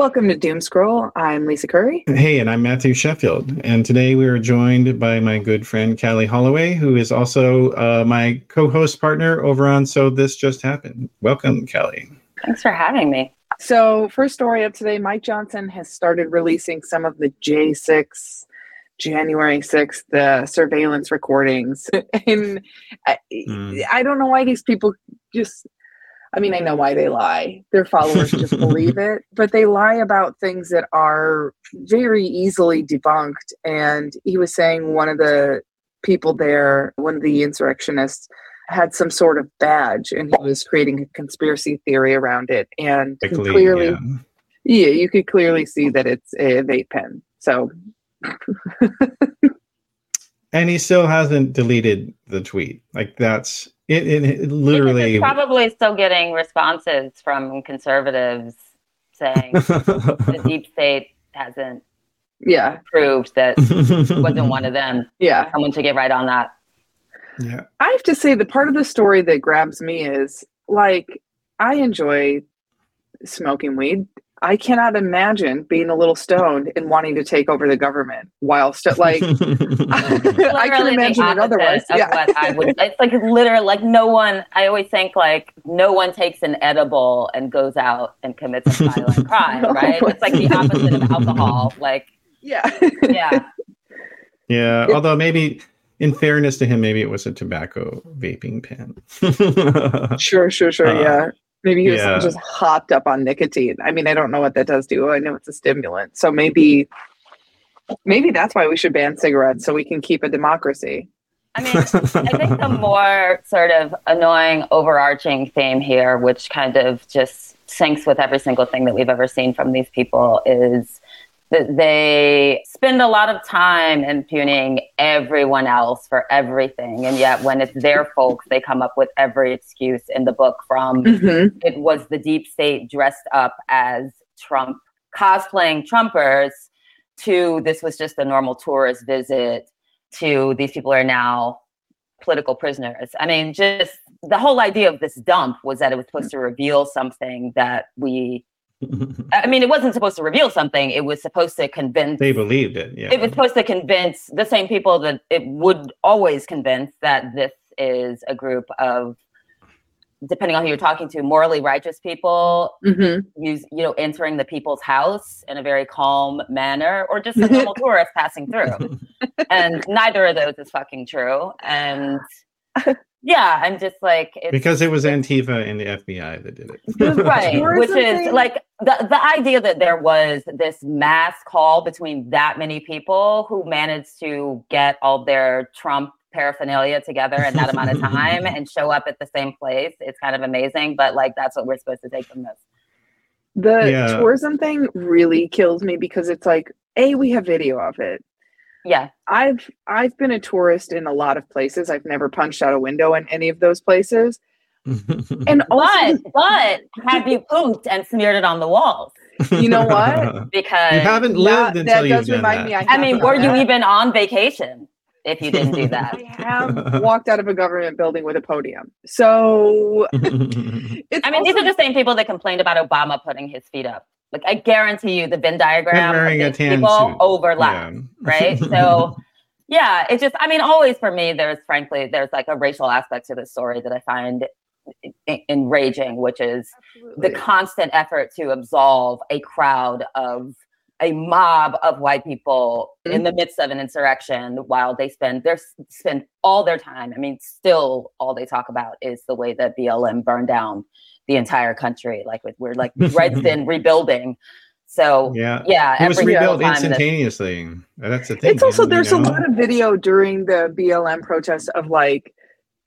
Welcome to Doomscroll. I'm Lisa Curry. Hey, and I'm Matthew Sheffield. And today we are joined by my good friend Kali Holloway, who is also uh, my co-host partner over on So This Just Happened. Welcome, Kali. Thanks for having me. So, first story of today, Mike Johnson has started releasing some of the J6 January 6th the surveillance recordings. and I, mm. I don't know why these people just I mean, I know why they lie. Their followers just believe it, but they lie about things that are very easily debunked. And he was saying one of the people there, one of the insurrectionists, had some sort of badge and he was creating a conspiracy theory around it. And clearly, yeah. yeah, you could clearly see that it's a vape pen. So. and he still hasn't deleted the tweet. Like that's it, it, it literally probably still getting responses from conservatives saying the deep state hasn't yeah proved that wasn't one of them. Yeah, someone to get right on that. Yeah, I have to say the part of the story that grabs me is like I enjoy smoking weed. I cannot imagine being a little stoned and wanting to take over the government while still like I can imagine it otherwise. yeah. what I would it's like literally like no one I always think like no one takes an edible and goes out and commits a violent crime, right? It's like the opposite of alcohol. Like Yeah. Yeah. Yeah. Although maybe in fairness to him, maybe it was a tobacco vaping pen. sure, sure, sure. Uh, yeah. Maybe he was yeah. just hopped up on nicotine. I mean, I don't know what that does to you. I know it's a stimulant. So maybe maybe that's why we should ban cigarettes so we can keep a democracy. I mean, I think the more sort of annoying overarching theme here, which kind of just syncs with every single thing that we've ever seen from these people, is that they spend a lot of time impugning everyone else for everything. And yet, when it's their folks, they come up with every excuse in the book from mm-hmm. it was the deep state dressed up as Trump, cosplaying Trumpers, to this was just a normal tourist visit, to these people are now political prisoners. I mean, just the whole idea of this dump was that it was supposed to reveal something that we I mean, it wasn't supposed to reveal something. It was supposed to convince. They believed it. Yeah. It was supposed to convince the same people that it would always convince that this is a group of, depending on who you're talking to, morally righteous people, mm-hmm. use you know entering the people's house in a very calm manner, or just a normal tourist passing through. And neither of those is fucking true. And yeah, I'm just like because it was Antifa and the FBI that did it, right? Which is like the the idea that there was this mass call between that many people who managed to get all their Trump paraphernalia together in that amount of time and show up at the same place. It's kind of amazing, but like that's what we're supposed to take from this. The yeah. tourism thing really kills me because it's like, a we have video of it yeah i've i've been a tourist in a lot of places i've never punched out a window in any of those places and also, but but have you pooped and smeared it on the walls you know what because you haven't lived that, until that does remind that. me I, I mean were you even on vacation if you didn't do that. I have walked out of a government building with a podium. So I mean, also, these are the same people that complained about Obama putting his feet up. Like I guarantee you, the Venn diagram wearing of people suit. overlap, yeah. right? So, yeah, it just. I mean, always for me, there's frankly, there's like a racial aspect to the story that I find enraging, which is Absolutely. the constant effort to absolve a crowd of a mob of white people mm-hmm. in the midst of an insurrection while they spend their spend all their time. I mean, still all they talk about is the way that BLM burned down the entire country. Like with, we're like Redston rebuilding. So yeah, yeah, it was rebuilt instantaneously. That's the thing. It's also there's know? a lot of video during the BLM protests of like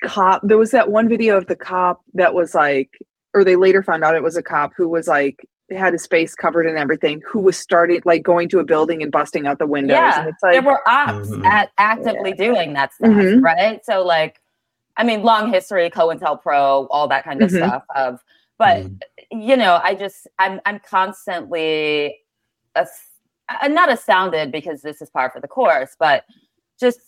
cop. There was that one video of the cop that was like, or they later found out it was a cop who was like had his face covered and everything who was starting like going to a building and busting out the windows yeah, and it's like there were ops mm-hmm. at actively yeah. doing that stuff mm-hmm. right so like i mean long history COINTELPRO all that kind of mm-hmm. stuff of but mm. you know, I just I'm I'm constantly I'm not astounded because this is par for the course, but just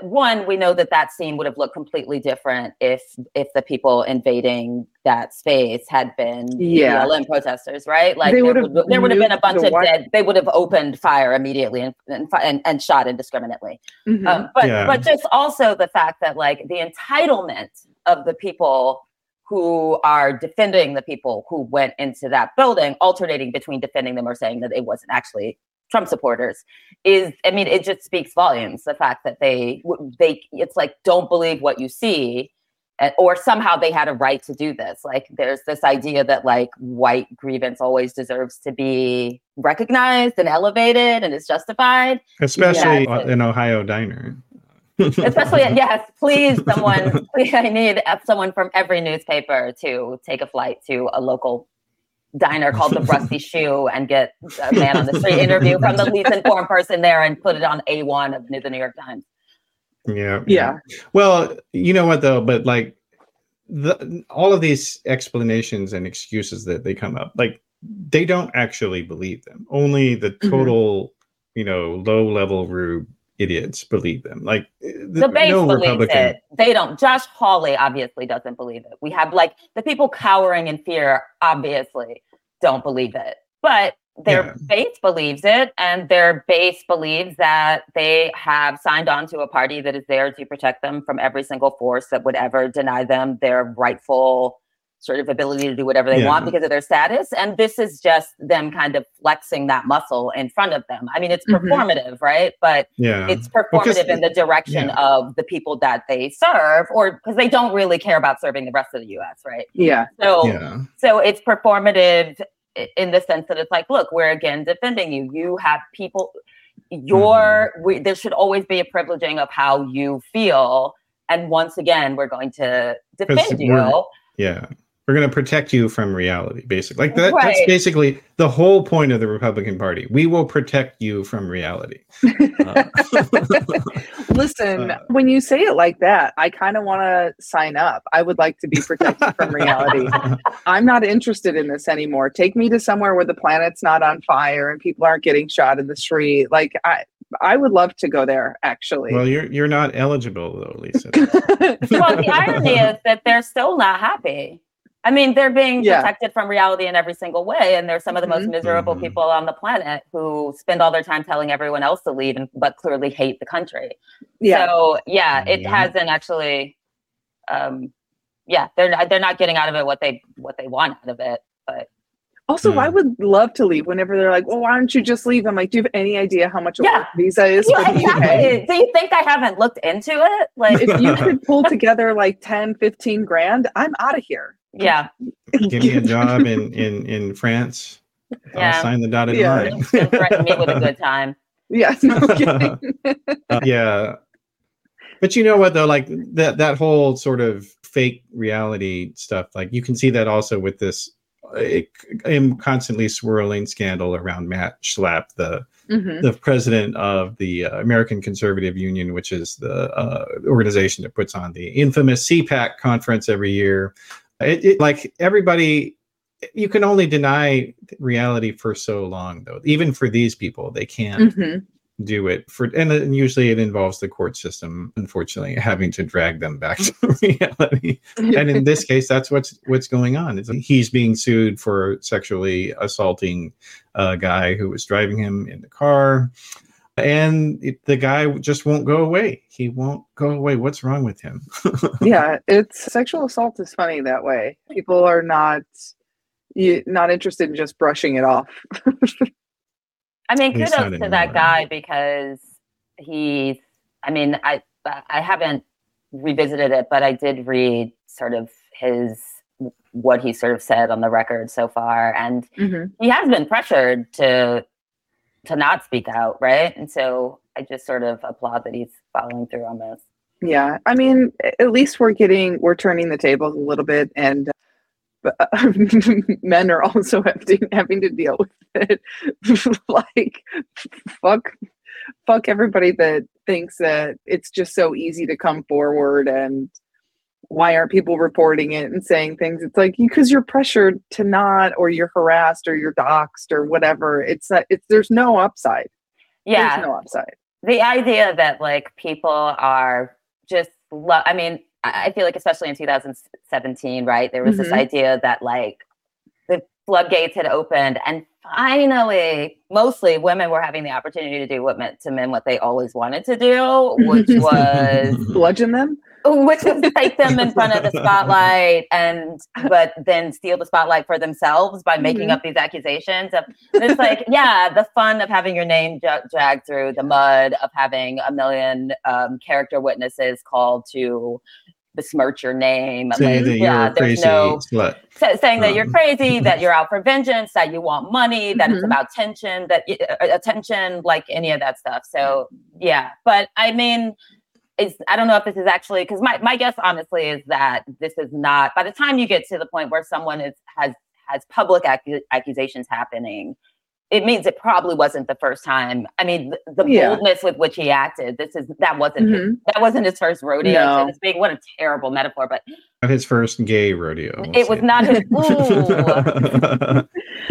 one, we know that that scene would have looked completely different if if the people invading that space had been yeah. BLM protesters, right? Like there would have there would have been a bunch of dead. They would have opened fire immediately and and, and, and shot indiscriminately. Mm-hmm. Um, but yeah. but just also the fact that like the entitlement of the people who are defending the people who went into that building, alternating between defending them or saying that it wasn't actually Trump supporters is I mean it just speaks volumes the fact that they they it's like don't believe what you see or somehow they had a right to do this. Like there's this idea that like white grievance always deserves to be recognized and elevated and is justified. Especially yeah, in Ohio diner. Especially yes please someone please, I need uh, someone from every newspaper to take a flight to a local diner called the Rusty Shoe and get a man on the street interview from the least informed person there and put it on A1 of the New York Times. Yeah. Yeah. Well, you know what though, but like the all of these explanations and excuses that they come up, like they don't actually believe them. Only the mm-hmm. total, mm-hmm. you know, low level rube idiots believe them. Like the, the base no believes Republican... it. They don't. Josh Hawley obviously doesn't believe it. We have like the people cowering in fear obviously don't believe it. But their yeah. base believes it, and their base believes that they have signed on to a party that is there to protect them from every single force that would ever deny them their rightful sort of ability to do whatever they yeah. want because of their status. And this is just them kind of flexing that muscle in front of them. I mean, it's mm-hmm. performative, mm-hmm. right? But yeah. it's performative because, in the direction yeah. of the people that they serve, or because they don't really care about serving the rest of the US, right? Yeah. So so it's performative in the sense that it's like, look, we're again defending you. You have people your mm-hmm. we, there should always be a privileging of how you feel. And once again, we're going to defend you. Yeah we're going to protect you from reality basically like that, right. that's basically the whole point of the republican party we will protect you from reality uh, listen uh, when you say it like that i kind of want to sign up i would like to be protected from reality i'm not interested in this anymore take me to somewhere where the planet's not on fire and people aren't getting shot in the street like i I would love to go there actually. Well, you're you're not eligible though, Lisa. well, the irony is that they're still not happy. I mean, they're being yeah. protected from reality in every single way. And they're some of the mm-hmm. most miserable mm-hmm. people on the planet who spend all their time telling everyone else to leave, and, but clearly hate the country. Yeah. So, yeah, it yeah. hasn't actually, um, yeah, they're not, they're not getting out of it what they what they want out of it. But also, mm. I would love to leave whenever they're like, well, why don't you just leave? I'm like, do you have any idea how much a yeah. visa is yeah, for the exactly. UK? Do you think I haven't looked into it? Like, if you could pull together like 10, 15 grand, I'm out of here. Yeah. Give me a job in in in France. Yeah. I'll sign the dotted yeah. line. threaten me with a good time. Yes. No uh, yeah. But you know what though, like that that whole sort of fake reality stuff, like you can see that also with this I'm constantly swirling scandal around Matt Schlapp, the mm-hmm. the president of the uh, American Conservative Union, which is the uh, organization that puts on the infamous CPAC conference every year, it, it, like everybody, you can only deny reality for so long, though. Even for these people, they can't mm-hmm. do it for, and usually it involves the court system, unfortunately, having to drag them back to reality. and in this case, that's what's what's going on. Is he's being sued for sexually assaulting a guy who was driving him in the car and it, the guy just won't go away. He won't go away. What's wrong with him? yeah, it's sexual assault is funny that way. People are not you, not interested in just brushing it off. I mean, kudos to anymore. that guy because he's. I mean, I I haven't revisited it, but I did read sort of his what he sort of said on the record so far, and mm-hmm. he has been pressured to to not speak out, right? And so I just sort of applaud that he's following through on this. Yeah, I mean, at least we're getting we're turning the tables a little bit, and uh, men are also having having to deal with it. like, fuck, fuck everybody that thinks that it's just so easy to come forward and why aren't people reporting it and saying things it's like because you're pressured to not or you're harassed or you're doxxed or whatever it's not it's there's no upside yeah there's no upside the idea that like people are just love. I mean, I feel like especially in 2017, right? There was mm-hmm. this idea that like floodgates had opened and finally mostly women were having the opportunity to do what meant to men what they always wanted to do, which was bludgeon them which was take them in front of the spotlight and but then steal the spotlight for themselves by making mm-hmm. up these accusations of it's like yeah the fun of having your name j- dragged through the mud of having a million um, character witnesses called to besmirch your name saying like, that yeah, you're there's no slut. saying um. that you're crazy that you're out for vengeance that you want money that mm-hmm. it's about tension that uh, attention like any of that stuff so yeah but i mean is I don't know if this is actually because my, my guess honestly is that this is not by the time you get to the point where someone is has has public accu- accusations happening it means it probably wasn't the first time. I mean, the, the yeah. boldness with which he acted. This is that wasn't mm-hmm. his, that wasn't his first rodeo. No. So What a terrible metaphor, but not his first gay rodeo. It was not his.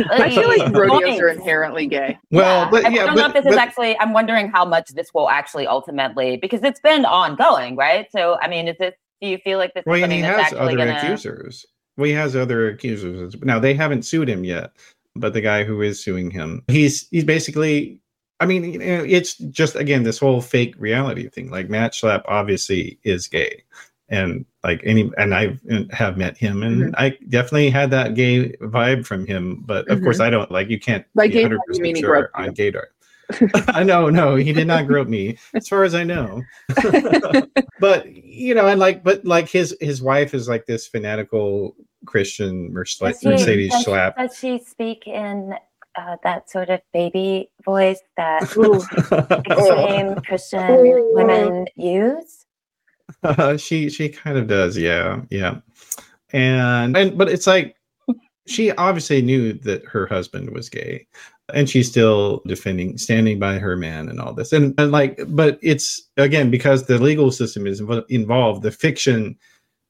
I feel like rodeos are inherently gay. Well, yeah. but yeah, I don't but, know if this but, is actually. I'm wondering how much this will actually ultimately because it's been ongoing, right? So, I mean, is this? Do you feel like this? Well, and he has other gonna... accusers. Well, he has other accusers. Now they haven't sued him yet but the guy who is suing him, he's he's basically I mean, you know, it's just again this whole fake reality thing. Like Matt Schlapp obviously is gay, and like any, and I have met him, and mm-hmm. I definitely had that gay vibe from him. But of mm-hmm. course, I don't like you can't like be hundred percent sure on gaydar. I know, no, he did not grope me, as far as I know. but you know, and like, but like his his wife is like this fanatical Christian Mercedes, does Mercedes does, Schlapp. Does she speak in uh, that sort of baby voice that extreme Christian women use? Uh, she she kind of does, yeah, yeah, and and but it's like she obviously knew that her husband was gay and she's still defending standing by her man and all this and, and like but it's again because the legal system is involved the fiction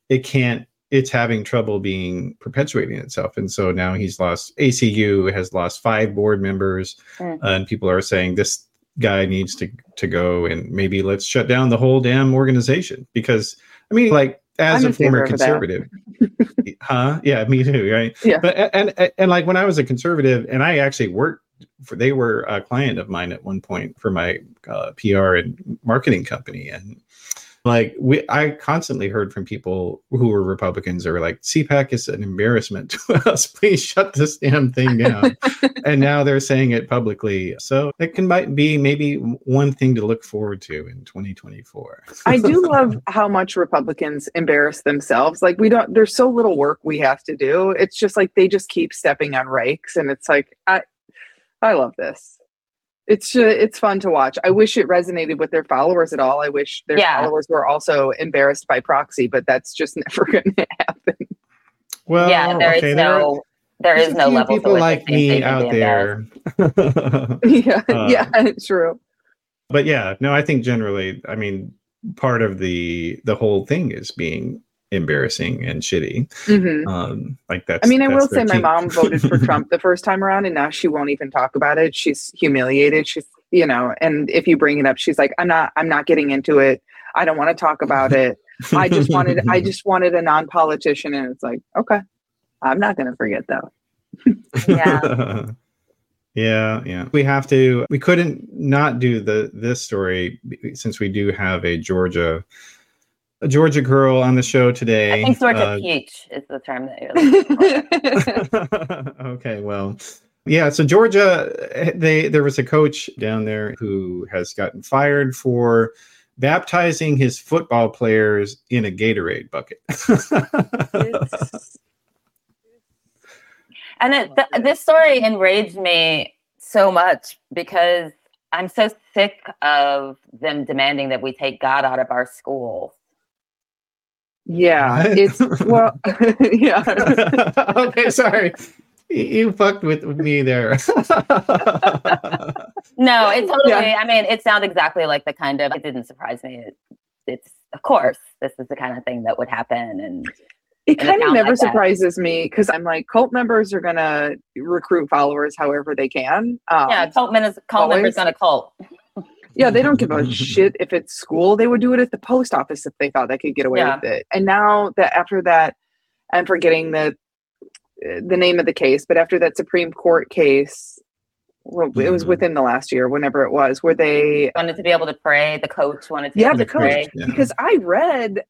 it can't it's having trouble being perpetuating itself. And so now he's lost acu has lost five board members mm. uh, and people are saying this guy needs to to go and maybe let's shut down the whole damn organization. Because i mean like as I'm a former conservative huh? Yeah me too right? Yeah. But and, and and like when i was a conservative and i actually worked for they were a client of mine at one point for my uh, PR and marketing company, and like we i constantly heard from people who were republicans or like cpac is an embarrassment to us. Please shut this damn thing down. And now they're saying it publicly. So it can might be maybe one thing to look forward to in 2024 i do love how much republicans embarrass themselves. Like we don't there's so little work we have to do. It's just like they just keep stepping on rakes. And it's like i I love this. It's uh, it's fun to watch. I wish it resonated with their followers at all. I wish their yeah. followers were also embarrassed by proxy, but that's just never going to happen. Well, yeah, there okay, is no there is no level people like me out there. yeah, uh, yeah, true. But yeah, no, I think generally, I mean, part of the the whole thing is being embarrassing and shitty. Mm-hmm. Um, like that. I mean, I will say my mom voted for Trump the first time around, and now she won't even talk about it. She's humiliated. She's, you know, and if you bring it up, she's like, "I'm not. I'm not getting into it. I don't want to talk about it. I just wanted. I just wanted a non-politician." And it's like, okay, I'm not going to forget though. yeah. Yeah, yeah. We have to. We couldn't not do the this story since we do have a Georgia a Georgia girl on the show today. I think Georgia uh, peach is the term that you're Okay, well, yeah. So Georgia, they there was a coach down there who has gotten fired for baptizing his football players in a Gatorade bucket. and it, th- this story enraged me so much because I'm so sick of them demanding that we take God out of our schools. Yeah, what? it's well, yeah. okay, sorry. You fucked with, with me there. no, it totally. Yeah. I mean, it sounds exactly like the kind of. It didn't surprise me. It, it's of course this is the kind of thing that would happen, and it kind of never like surprises me because I'm like cult members are gonna recruit followers however they can. Um, yeah, cult, men is, cult members gonna cult. Yeah, they don't give a shit if it's school. They would do it at the post office if they thought they could get away Yeah. with it. And now that after that, I'm forgetting the the name of the case, but after that Supreme Court case, well, it was Mhm. within the last year, whenever it was, where they wanted to be able to pray. The coach wanted to yeah able the to coach pray. Yeah. because I read,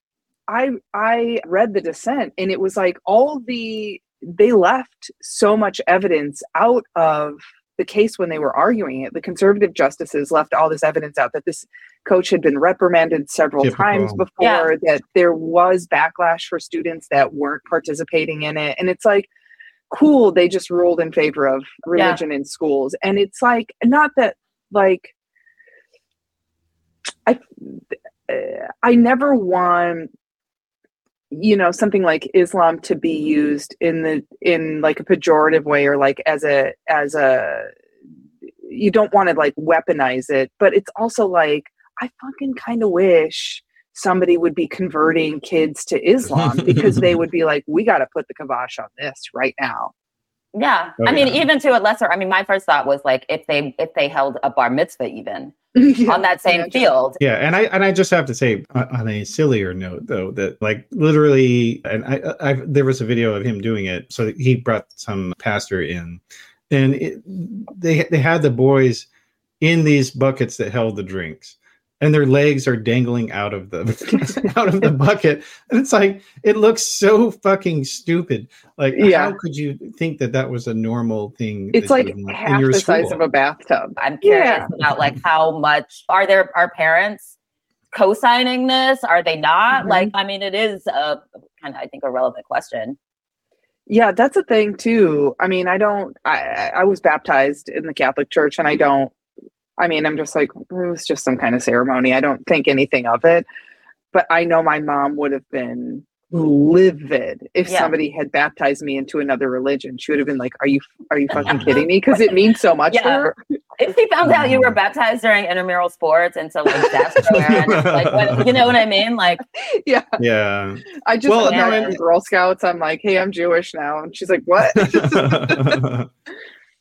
I I read the dissent, and it was like all the they left so much evidence out of the case when they were arguing it. The conservative justices left all this evidence out that this coach had been reprimanded several Typical. times before, Yeah. that there was backlash for students that weren't participating in it. And it's like, cool, they just ruled in favor of religion in schools. And it's like, not that, like, I, uh, I never want you know something like islam to be used in the in like a pejorative way or like as a as a you don't want to like weaponize it but it's also like i fucking kind of wish somebody would be converting kids to islam because they would be like we got to put the kibosh on this right now Yeah, Oh, I mean, yeah. even to a lesser. I mean, my first thought was like if they if they held a bar mitzvah even Yeah. on that same Yeah. field. Yeah, and I and I just have to say on on a sillier note though that like literally, and I, uh, I there was a video of him doing it. So he brought some pastor in, and it, they they had the boys in these buckets that held the drinks, and their legs are dangling out of the out of the bucket, and it's like it looks so fucking stupid. Like, Yeah. how could you think that that was a normal thing? it's like would want half the size of a bathtub I'm curious Yeah. about like how much are there are parents co-signing this? Are they not? Mhm. Like, I mean, it is a kind of I think a relevant question. Yeah, that's a thing too. I mean, I don't. I I I was baptized in the Catholic Church, and I don't. I mean, I'm just like it was just some kind of ceremony. I don't think anything of it, but I know my mom would have been livid if Yeah. somebody had baptized me into another religion. She would have been like, "Are you are you fucking kidding me?" Because it means so much to her. If he found out you were baptized during intramural sports, and so like that's where, and it's like what, you know what I mean? Like, Yeah, yeah. I just Well, well, no, in Girl Scouts. I'm like, "Hey, I'm Jewish now," and she's like, "What?"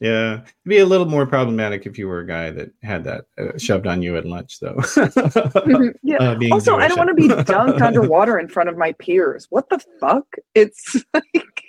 yeah, it'd be a little more problematic if you were a guy that had that uh, shoved on you at lunch, though. yeah. Uh, also, I don't want to be dunked underwater in front of my peers. What the fuck? It's like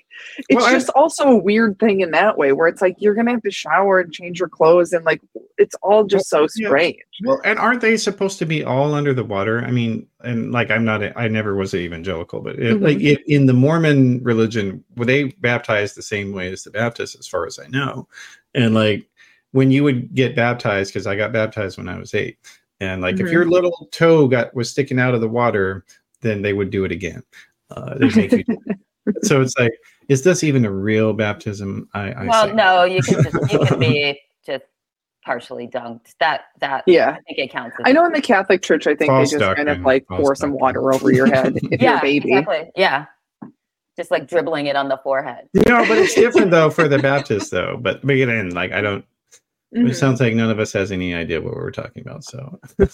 it's Well, I- just also a weird thing in that way where it's like you're gonna have to shower and change your clothes and like it's all just so yeah. strange. Well, and aren't they supposed to be all under the water? I mean, and like I'm not, a, I never was an evangelical, but it, Mhm. like if, in the Mormon religion, were they baptized the same way as the Baptists, as far as I know? And like when you would get baptized, because I got baptized when I was eight, and like if Mhm. your little toe got was sticking out of the water, then they would do it again. Uh, so it's like, is this even a real baptism? I, I well, say no, you can just you can be just partially dunked. That that Yeah. I think it counts. as- I know in the Catholic Church I think False they just kind of like false pour some water over your head if you're yeah, a baby. exactly. Yeah, just like dribbling it on the forehead. No, but it's different though for the Baptists though. But but again, like I don't. It Mhm. sounds like none of us has any idea what we're talking about. So it's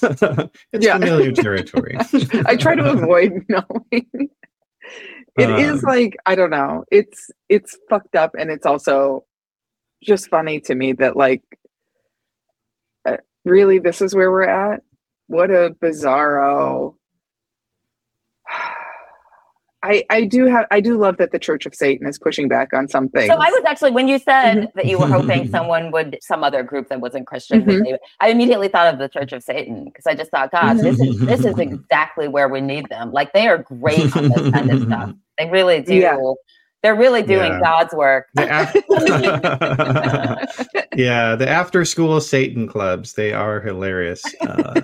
familiar territory. I try to avoid knowing. It is Um, like I don't know. It's it's fucked up, and it's also just funny to me that like, uh, really, this is where we're at. What a bizarro. I I do have I do love that the Church of Satan is pushing back on some things. So I was actually when you said Mhm. that you were hoping someone would some other group that wasn't Christian. would Mhm. leave it, I immediately thought of the Church of Satan because I just thought, God, this is this is exactly where we need them. Like they are great on this kind of stuff. They really do. Yeah. They're really doing Yeah. God's work. The af- yeah, the after school Satan clubs, they are hilarious. Uh,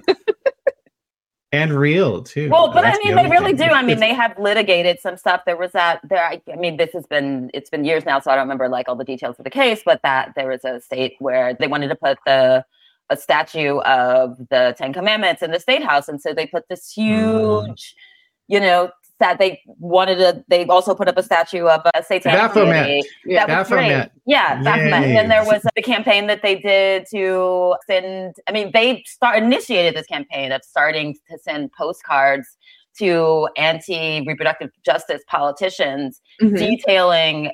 and real too. Well, but I That's the mean, they other really do. I mean, they have litigated some stuff. There was that there. I, I mean, this has been it's been years now, so I don't remember like all the details of the case. But that there was a state where they wanted to put the a statue of the Ten Commandments in the state house, and so they put this Mm. huge, you know, that they wanted to. They also put up a statue of a satanic Baphomet. deity. yeah. That was great. Yeah, Baphomet. And Yay. then there was the campaign that they did to send. I mean, they start initiated this campaign of starting to send postcards to anti-reproductive justice politicians Mhm. detailing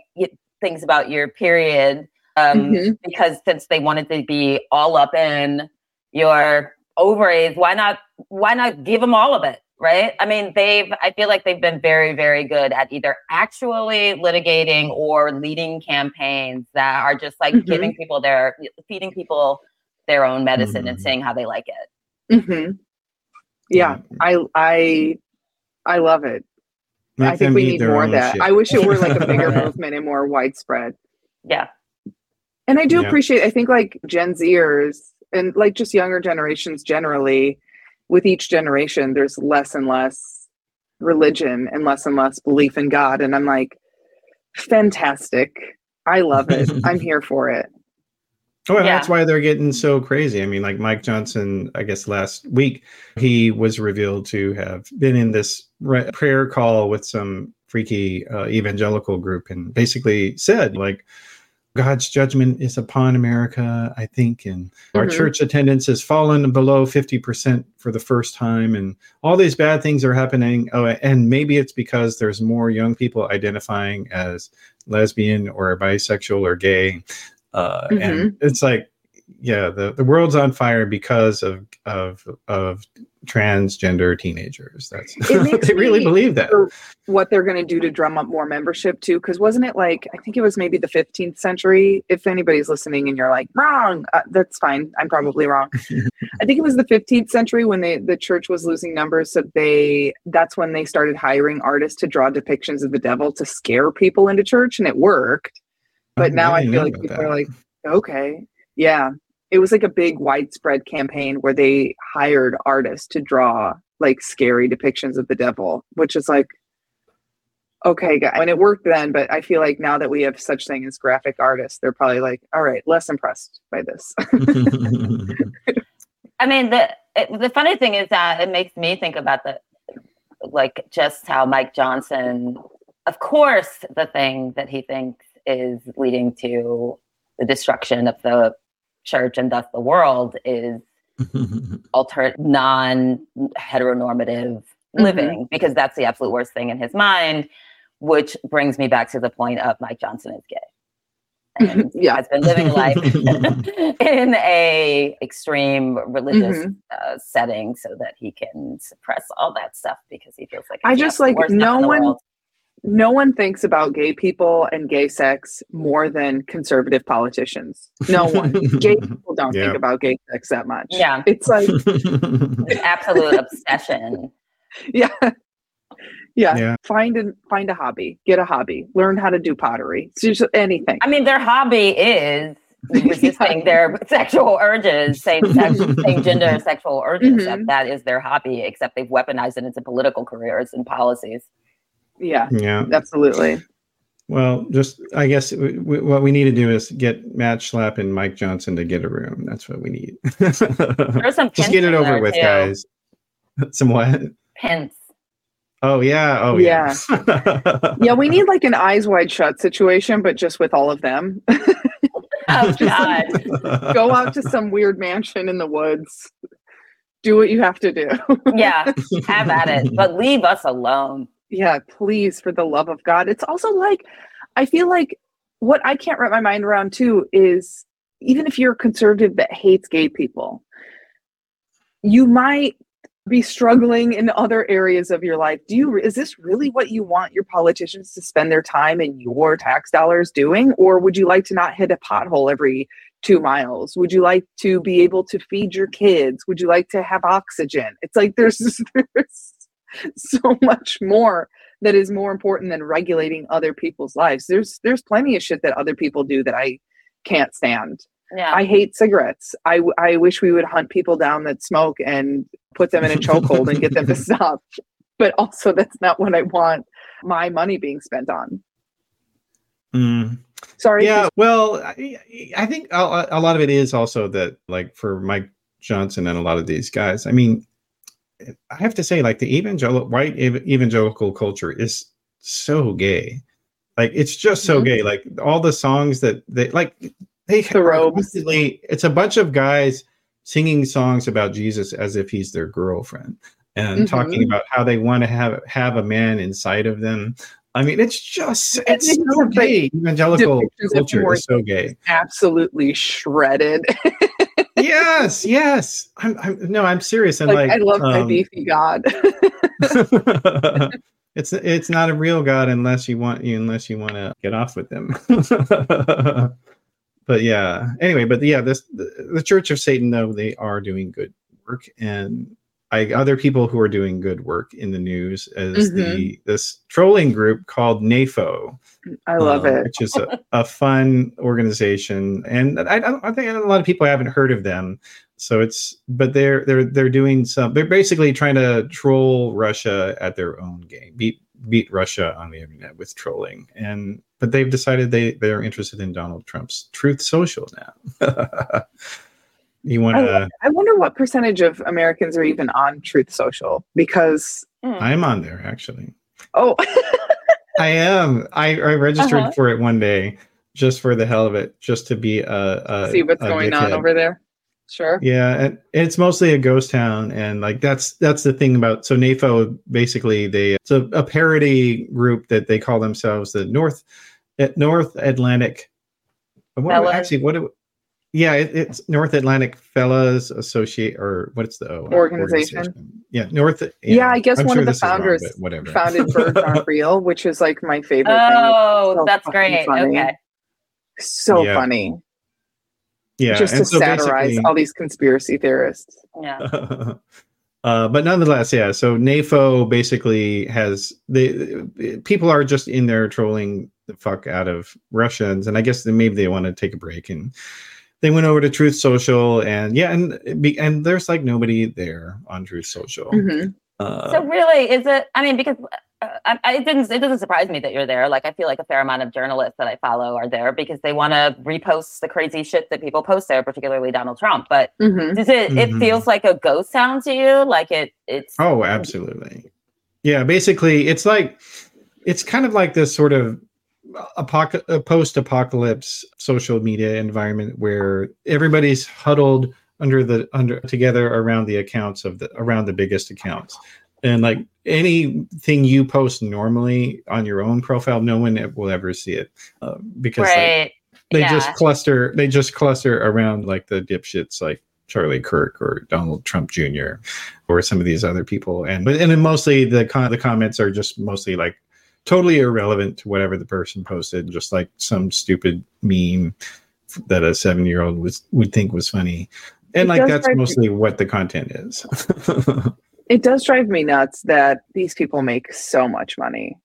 things about your period, um, Mhm. because since they wanted to be all up in your ovaries, why not why not give them all of it? Right. I mean, they've I feel like they've been very, very good at either actually litigating or leading campaigns that are just like mm-hmm. giving people their feeding people their own medicine mm-hmm. and seeing how they like it. Mm-hmm. Yeah, I I I love it. Make I think we need more of that. Shit. I wish it were like a bigger movement and more widespread. Yeah. And I do yeah. appreciate I think like Gen Zers and like just younger generations generally, with each generation, there's less and less religion and less and less belief in God. And I'm like, fantastic. I love it. I'm here for it. Oh, yeah. that's why they're getting so crazy. I mean, like Mike Johnson, I guess last week, he was revealed to have been in this re- prayer call with some freaky uh, evangelical group and basically said, like, God's judgment is upon America, I think, and mm-hmm. our church attendance has fallen below 50% for the first time, and all these bad things are happening. Oh, and maybe it's because there's more young people identifying as lesbian or bisexual or gay uh, mm-hmm. and it's like yeah the, the world's on fire because of of of transgender teenagers. That's they really believe that. what they're going to do to drum up more membership too because wasn't it like i think it was maybe the 15th century? If anybody's listening and you're like wrong! Uh, that's fine. I'm probably wrong. I think it was the 15th century when they the church was losing numbers so they that's when they started hiring artists to draw depictions of the devil to scare people into church and it worked. But oh, now I feel like people that. are like, okay, yeah. It was like a big widespread campaign where they hired artists to draw like scary depictions of the devil, which is like, okay, guys. And it worked then, but I feel like now that we have such thing as graphic artists, they're probably like, all right, less impressed by this. I mean, the it, the funny thing is that it makes me think about the like just how Mike Johnson, of course, the thing that he thinks is leading to the destruction of the church and thus the world is alter non heteronormative mm-hmm. living because that's the absolute worst thing in his mind which brings me back to the point of mike johnson is gay and yeah. has been living life in a extreme religious mm-hmm. uh, setting so that he can suppress all that stuff because he feels like I just like no one no one thinks about gay people and gay sex more than conservative politicians. No one. gay people don't yeah. think about gay sex that much. Yeah. It's like an absolute obsession. Yeah. yeah. Yeah. Find a find a hobby. Get a hobby. Learn how to do pottery. Just anything. I mean, their hobby is resisting yeah. their sexual urges, same sex, same gender sexual urges. Mm-hmm. That is their hobby, except they've weaponized it into political careers and policies. Yeah. Yeah. Absolutely. Well, just I guess w- w- what we need to do is get Matt Schlapp and Mike Johnson to get a room. That's what we need. There's some just get it over with, too. guys. Some what? Pins. Oh yeah. Oh yeah. Yeah. yeah, we need like an eyes wide shut situation, but just with all of them. oh God. go out to some weird mansion in the woods. Do what you have to do. yeah, have at it, but leave us alone yeah, please, for the love of God. It's also like, I feel like what I can't wrap my mind around too is even if you're a conservative that hates gay people, you might be struggling in other areas of your life. Do you is this really what you want your politicians to spend their time and your tax dollars doing or would you like to not hit a pothole every 2 miles? Would you like to be able to feed your kids? Would you like to have oxygen? It's like there's there's so much more that is more important than regulating other people's lives. There's there's plenty of shit that other people do that I can't stand. Yeah. I hate cigarettes. I, I wish we would hunt people down that smoke and put them in a chokehold and get them to stop. But also, that's not what I want my money being spent on. Mm. Sorry. Yeah. Well, I, I think a, a lot of it is also that, like, for Mike Johnson and a lot of these guys, I mean, I have to say, like the evangelical white evangelical culture is so gay. Like it's just so mm-hmm. gay. Like all the songs that they like, they the constantly. It's a bunch of guys singing songs about Jesus as if he's their girlfriend, and mm-hmm. talking about how they want to have have a man inside of them. I mean, it's just it's, so gay. Evangelical culture is so gay. Absolutely shredded. yes, yes. I'm, I'm, no, I'm serious. And like, like I love um, my beefy God. it's it's not a real God unless you want you unless you want to get off with them. but yeah. Anyway, but yeah, this the, the Church of Satan though they are doing good work and I, other people who are doing good work in the news as mm-hmm. the this trolling group called NAFO. I love um, it, which is a, a, fun organization, and I, I think a lot of people haven't heard of them. So it's but they're they're they're doing some. They're basically trying to troll Russia at their own game, beat beat Russia on the internet with trolling, and but they've decided they they're interested in Donald Trump's Truth Social now. You want to? I, I, wonder what percentage of Americans are even on Truth Social because hmm. I'm on there actually. Oh, I am. I, I registered uh-huh. for it one day just for the hell of it, just to be a, a see what's a going on over there. Sure. Yeah, and it's mostly a ghost town, and like that's that's the thing about so NAFO basically they it's a, a parody group that they call themselves the North North Atlantic. What, actually, what yeah, it, it's North Atlantic Fellas Associate or what's the o, organization? organization? Yeah, North. Yeah, yeah I guess I'm one sure of the founders wrong, whatever. founded Birds Aren't Real, which is like my favorite. Oh, so that's great. Funny. Okay, so yeah. funny. Yeah, just to so satirize all these conspiracy theorists. Yeah. uh, but nonetheless, yeah. So NAFO basically has the people are just in there trolling the fuck out of Russians, and I guess maybe they want to take a break and they went over to Truth Social, and yeah, and and there's like nobody there on Truth Social. Mm-hmm. Uh, so really, is it? I mean, because uh, I, I, it didn't it doesn't surprise me that you're there. Like I feel like a fair amount of journalists that I follow are there because they want to repost the crazy shit that people post there, particularly Donald Trump. But mm-hmm. does it? Mm-hmm. It feels like a ghost town to you. Like it. It's oh, absolutely. Yeah, basically, it's like it's kind of like this sort of apoc- a post-apocalypse social media environment where everybody's huddled under the under together around the accounts of the around the biggest accounts and like anything you post normally on your own profile no one will ever see it uh, because right. like, they yeah. just cluster they just cluster around like the dipshits like Charlie Kirk or Donald Trump Jr. or some of these other people and but and then mostly the con- the comments are just mostly like totally irrelevant to whatever the person posted, just like some stupid meme that a seven year old was would think was funny. And it like that's mostly me. what the content is. it does drive me nuts that these people make so much money.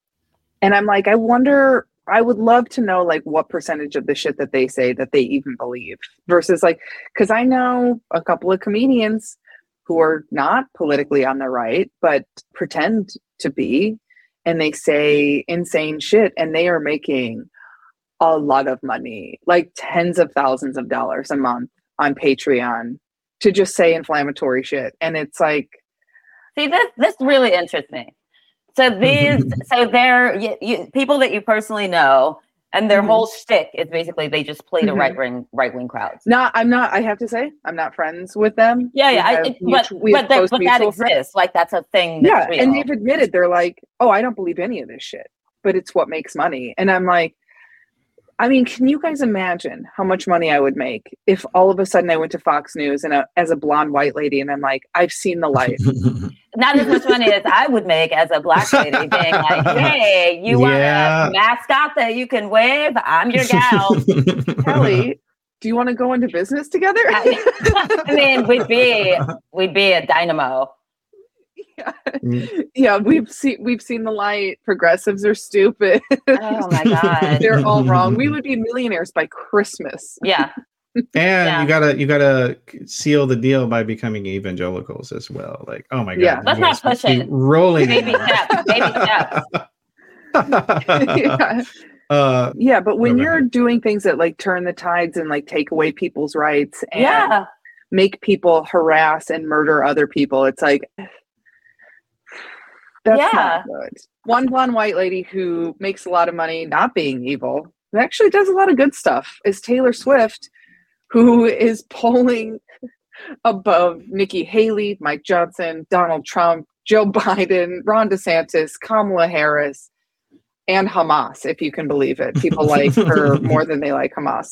And I'm like, I wonder I would love to know like what percentage of the shit that they say that they even believe versus like because I know a couple of comedians who are not politically on the right but pretend to be and they say insane shit and they are making a lot of money, like tens of thousands of dollars a month on Patreon to just say inflammatory shit. And it's like See this this really interests me. So these so they're you, you, people that you personally know and their mm-hmm. whole shtick is basically they just play to mm-hmm. right wing right wing crowds. Not, I'm not. I have to say, I'm not friends with them. Yeah, yeah. I, but but, that, but that exists. Friends. Like that's a thing. yeah, real. and they've admitted they're like, oh, I don't believe any of this shit, but it's what makes money. And I'm like, I mean, can you guys imagine how much money I would make if all of a sudden I went to Fox News and a, as a blonde white lady and I'm like, I've seen the light. Not as much money as I would make as a black lady being like, hey, you yeah. want a mascot that you can wave? I'm your gal. Kelly, do you want to go into business together? I mean, we'd be we'd be a dynamo yeah. Mm. yeah, we've seen we've seen the light. Progressives are stupid. Oh my god, they're all wrong. We would be millionaires by Christmas. Yeah. and yeah. you gotta you gotta seal the deal by becoming evangelicals as well. Like, oh my god, yeah. let's not push it. Rolling baby steps, baby steps. yeah. Uh, yeah, but when you're doing things that like turn the tides and like take away people's rights and yeah. make people harass and murder other people, it's like that's yeah. not good. One blonde white lady who makes a lot of money not being evil, who actually does a lot of good stuff, is Taylor Swift, who is polling above Nikki Haley, Mike Johnson, Donald Trump, Joe Biden, Ron DeSantis, Kamala Harris. and Hamas, if you can believe it. People like her more than they like Hamas.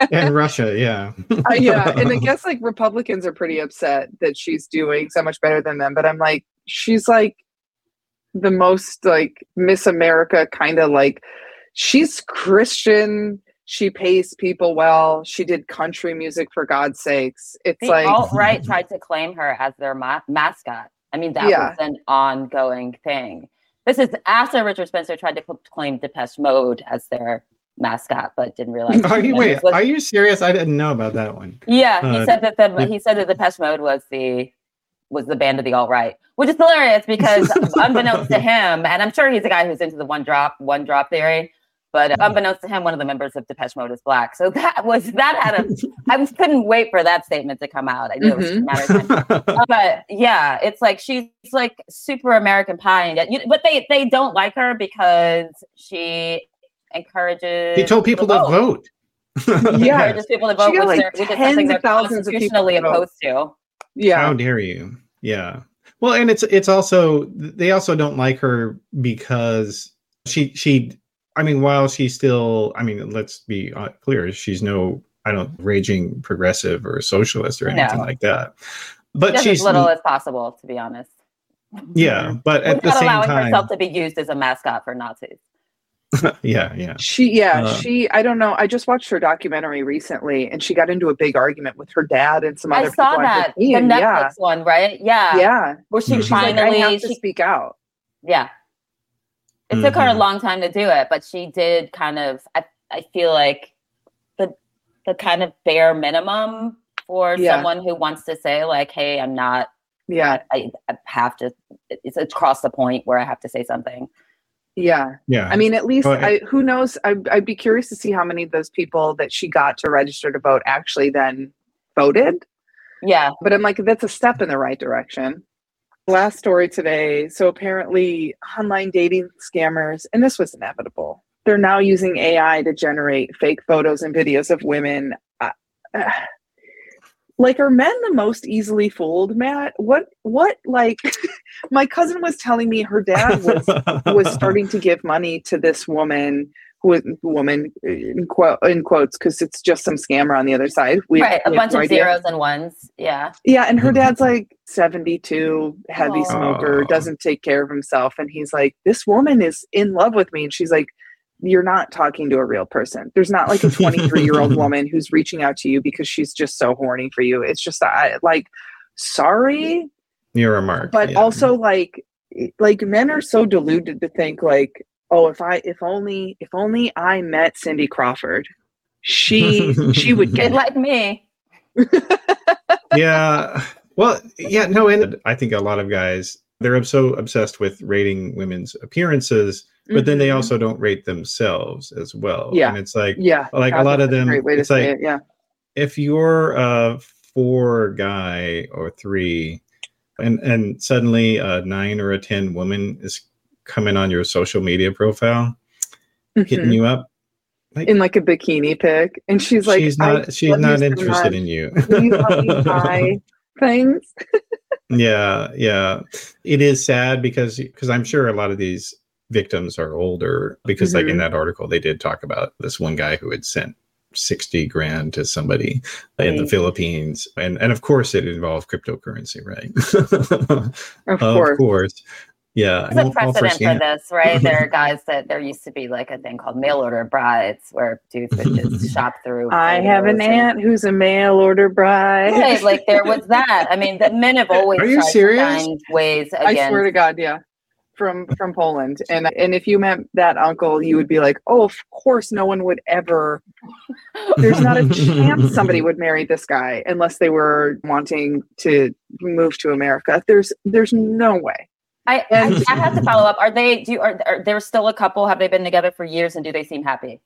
and Russia, yeah. uh, yeah. And I guess like Republicans are pretty upset that she's doing so much better than them. But I'm like, she's like the most like Miss America kind of like, she's Christian. She pays people well. She did country music for God's sakes. It's the like alt right tried to claim her as their ma- mascot. I mean, that Yeah. was an ongoing thing. This is after Richard Spencer tried to cl- claim Depeche Mode as their mascot, but didn't realize. Are you wait? was- Are you serious? I didn't know about that one. yeah, he uh, said that the yeah. he said that Depeche Mode was the was the band of the alt right, which is hilarious because unbeknownst to him, and I'm sure he's a guy who's into the one drop one drop theory. But unbeknownst to him, one of the members of Depeche Mode is black. So that was that had a. I was, couldn't wait for that statement to come out. I knew it was just a matter of time Uh, but yeah, it's like she's like super American pie, and yet, you, but they they don't like her because she encourages. he told people to vote. Yeah. encourages people to vote, got, which, like, they're, which is tens something of they're thousands of people constitutionally to vote. opposed to. Yeah. How dare you? Yeah. Well, and it's it's also they also don't like her because she she I mean while she's still I mean let's be uh, clear she's no I don't raging progressive or socialist or anything No. like that. But Just she's as little as possible, to be honest. yeah, but at the same allowing time herself to be used as a mascot for Nazis. yeah, yeah. She, yeah, Uh, she, I don't know. I just watched her documentary recently and she got into a big argument with her dad and some other people. I saw people that the. Netflix Yeah. one, right? Yeah, Yeah. Where she Mhm. She's like, I finally, have to she speak out. Yeah. It took her a Mhm. long time to do it, but she did kind of I, I feel like the the kind of bare minimum for Yeah. someone who wants to say like, hey, I'm not Yeah. I, I have to it's across the point where I have to say something. Yeah. Yeah. I mean, at least Well, I, who knows? I, I'd be curious to see how many of those people that she got to register to vote actually then voted. Yeah. But I'm like, that's a step in the right direction. Last story today. So apparently, online dating scammers, and this was inevitable. They're now using AI to generate fake photos and videos of women. Uh, uh, like, are men the most easily fooled, Matt? What? What? Like, my cousin was telling me her dad was was starting to give money to this woman who was woman in, quote, in quotes because it's just some scammer on the other side. We, right. A we bunch no of idea. zeros and ones. Yeah. Yeah, and her dad's like 72, heavy Aw. smoker, doesn't take care of himself. And he's like, This woman is in love with me. And she's like, You're not talking to a real person. There's not like a 23 year old woman who's reaching out to you because she's just so horny for you. It's just I, like, sorry, Your remark. but yeah. also like, like men are so deluded to think like, oh, if I, if only, if only I met Cindy Crawford, she, she would Kid get like me. yeah. Well, yeah, no, and I think a lot of guys they're so obsessed with rating women's appearances, but then they Mhm. also don't rate themselves as well. Yeah. And it's like yeah, like a lot of them Great way to it's say like it. Yeah. if you're a four guy or three and and suddenly a nine or a ten woman is coming on your social media profile, hitting Mhm. you up. in like a bikini pic, and she's like, she's not she's not interested much. in you. You help me buy things?" yeah yeah it is sad because because i'm sure a lot of these victims are older because like in Mhm. that article they did talk about this one guy who had sent 60 grand to somebody in the philippines and and of course it involved cryptocurrency right Of course. yeah There's a all- all for precedent for this, right? There are guys that there used to be like a thing called mail order brides where dudes would just shop through. I have an photos and- aunt who's a mail order bride. Right, like there was that. I mean, the men have always Are you tried serious? to find ways I swear to God, yeah. From from Poland, and and if you met that uncle, you would be like, "Oh, of course, no one would ever." There's not a chance somebody would marry this guy unless they were wanting to move to America. There's there's no way. I, And- I, I have to follow up. Are they? Do you, are, are there still a couple? Have they been together for years? And do they seem happy?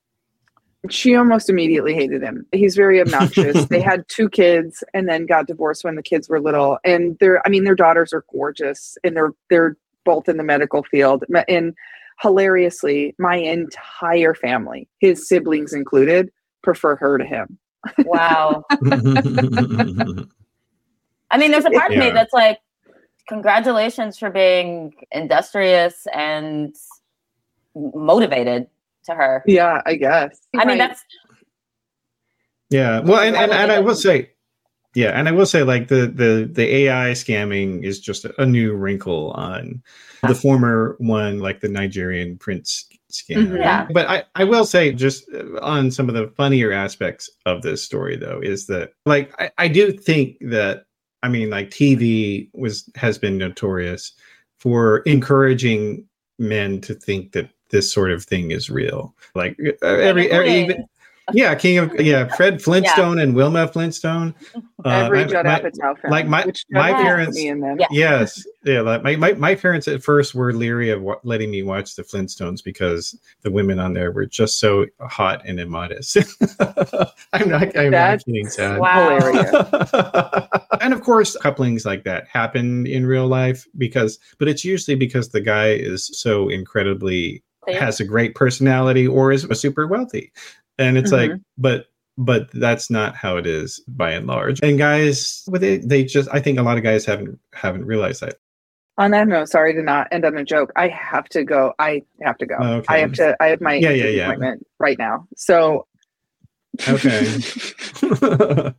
She almost immediately hated him. He's very obnoxious. they had two kids and then got divorced when the kids were little. And they're I mean their daughters are gorgeous and they're they're both in the medical field. And hilariously, my entire family, his siblings included, prefer her to him. Wow. I mean, there's a part of me that's like, congratulations for being industrious and motivated to her. Yeah, I guess. I mean, that's Yeah. Well, and, and, and I will say, yeah, and I will say, like the the the AI scamming is just a new wrinkle on the former one, like the Nigerian prince scam. Mhm. Yeah. But I I will say, just on some of the funnier aspects of this story, though, is that like I, I do think that I mean, like TV was has been notorious for encouraging men to think that this sort of thing is real. Like every, every even, yeah, King of yeah, Fred Flintstone and Wilma Flintstone. Uh, Every my- Judd my- Apatow film. like my- which my Judd Apatow put parents- me in them. Yeah. yes, yeah. Like my, my my parents at first were leery of wa- letting me watch the Flintstones because the women on there were just so hot and immodest. I'm not. I'm That's not kidding, Sad. Wow. and of course, couplings like that happen in real life because, but it's usually because the guy is so incredibly has a great personality or is super wealthy, and it's like, mm-hmm. but but that's not how it is by and large. And guys, well, they they just, I think a lot of guys haven't haven't realized that. On that note, sorry to not end on a joke. I have to go. I have to go. Oh, okay. I have to. I have my Yeah, yeah, yeah. appointment right now. So Okay.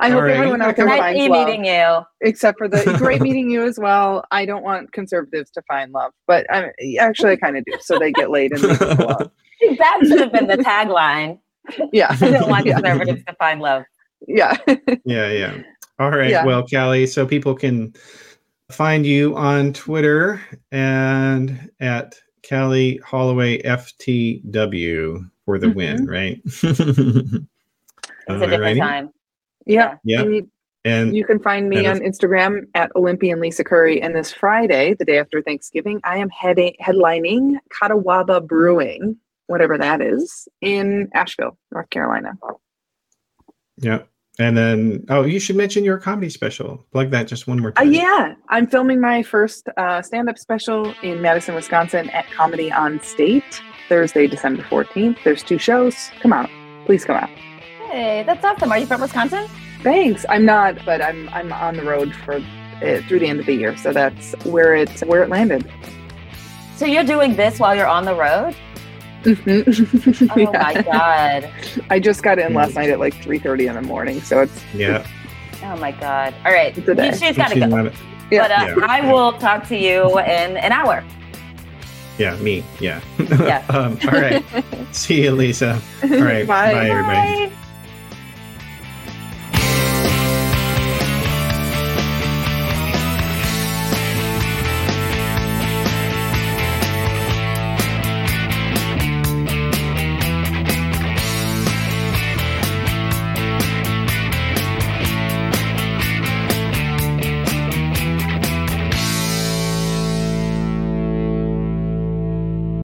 I All hope right. everyone out there nice finds love. meeting you. Except for the great meeting you as well. I don't want conservatives to find love, but I'm, actually I kind of do. So they get laid and make people love. That should have been the tagline. Yeah, I don't want yeah, conservatives to find love. yeah. yeah, yeah. All right. Yeah. Well, Kali, so people can find you on Twitter and at Kali Holloway FTW for the win, mm-hmm. right? It's a different time. yeah. Yeah. And you, And you can find me on Instagram at Olympian Lisa Curry. And this Friday, the day after Thanksgiving, I am heading headlining Catawba Brewing, whatever that is, in Asheville, North Carolina. yeah. And then, oh, you should mention your comedy special. Plug that just one more Uh, time. yeah, I'm filming my first uh, stand-up special in Madison, Wisconsin at Comedy on State Thursday, December 14th. There's two shows. Come out, please come out. Hey, that's awesome. Are you from Wisconsin? Thanks. I'm not, but I'm I'm on the road for uh, through the end of the year, so that's where it where it landed. So you're doing this while you're on the road? Mhm. Oh Yeah. my god. I just got in Mm. last night at like 3:30 in the morning, so it's Yeah. Oh my god. All right. It's a day. She's got to go. not- yeah. But uh, Yeah. I will talk to you in an hour. yeah, me. Yeah. Yeah. um, all right. See you, Lisa. All right. Bye. Bye everybody. Bye.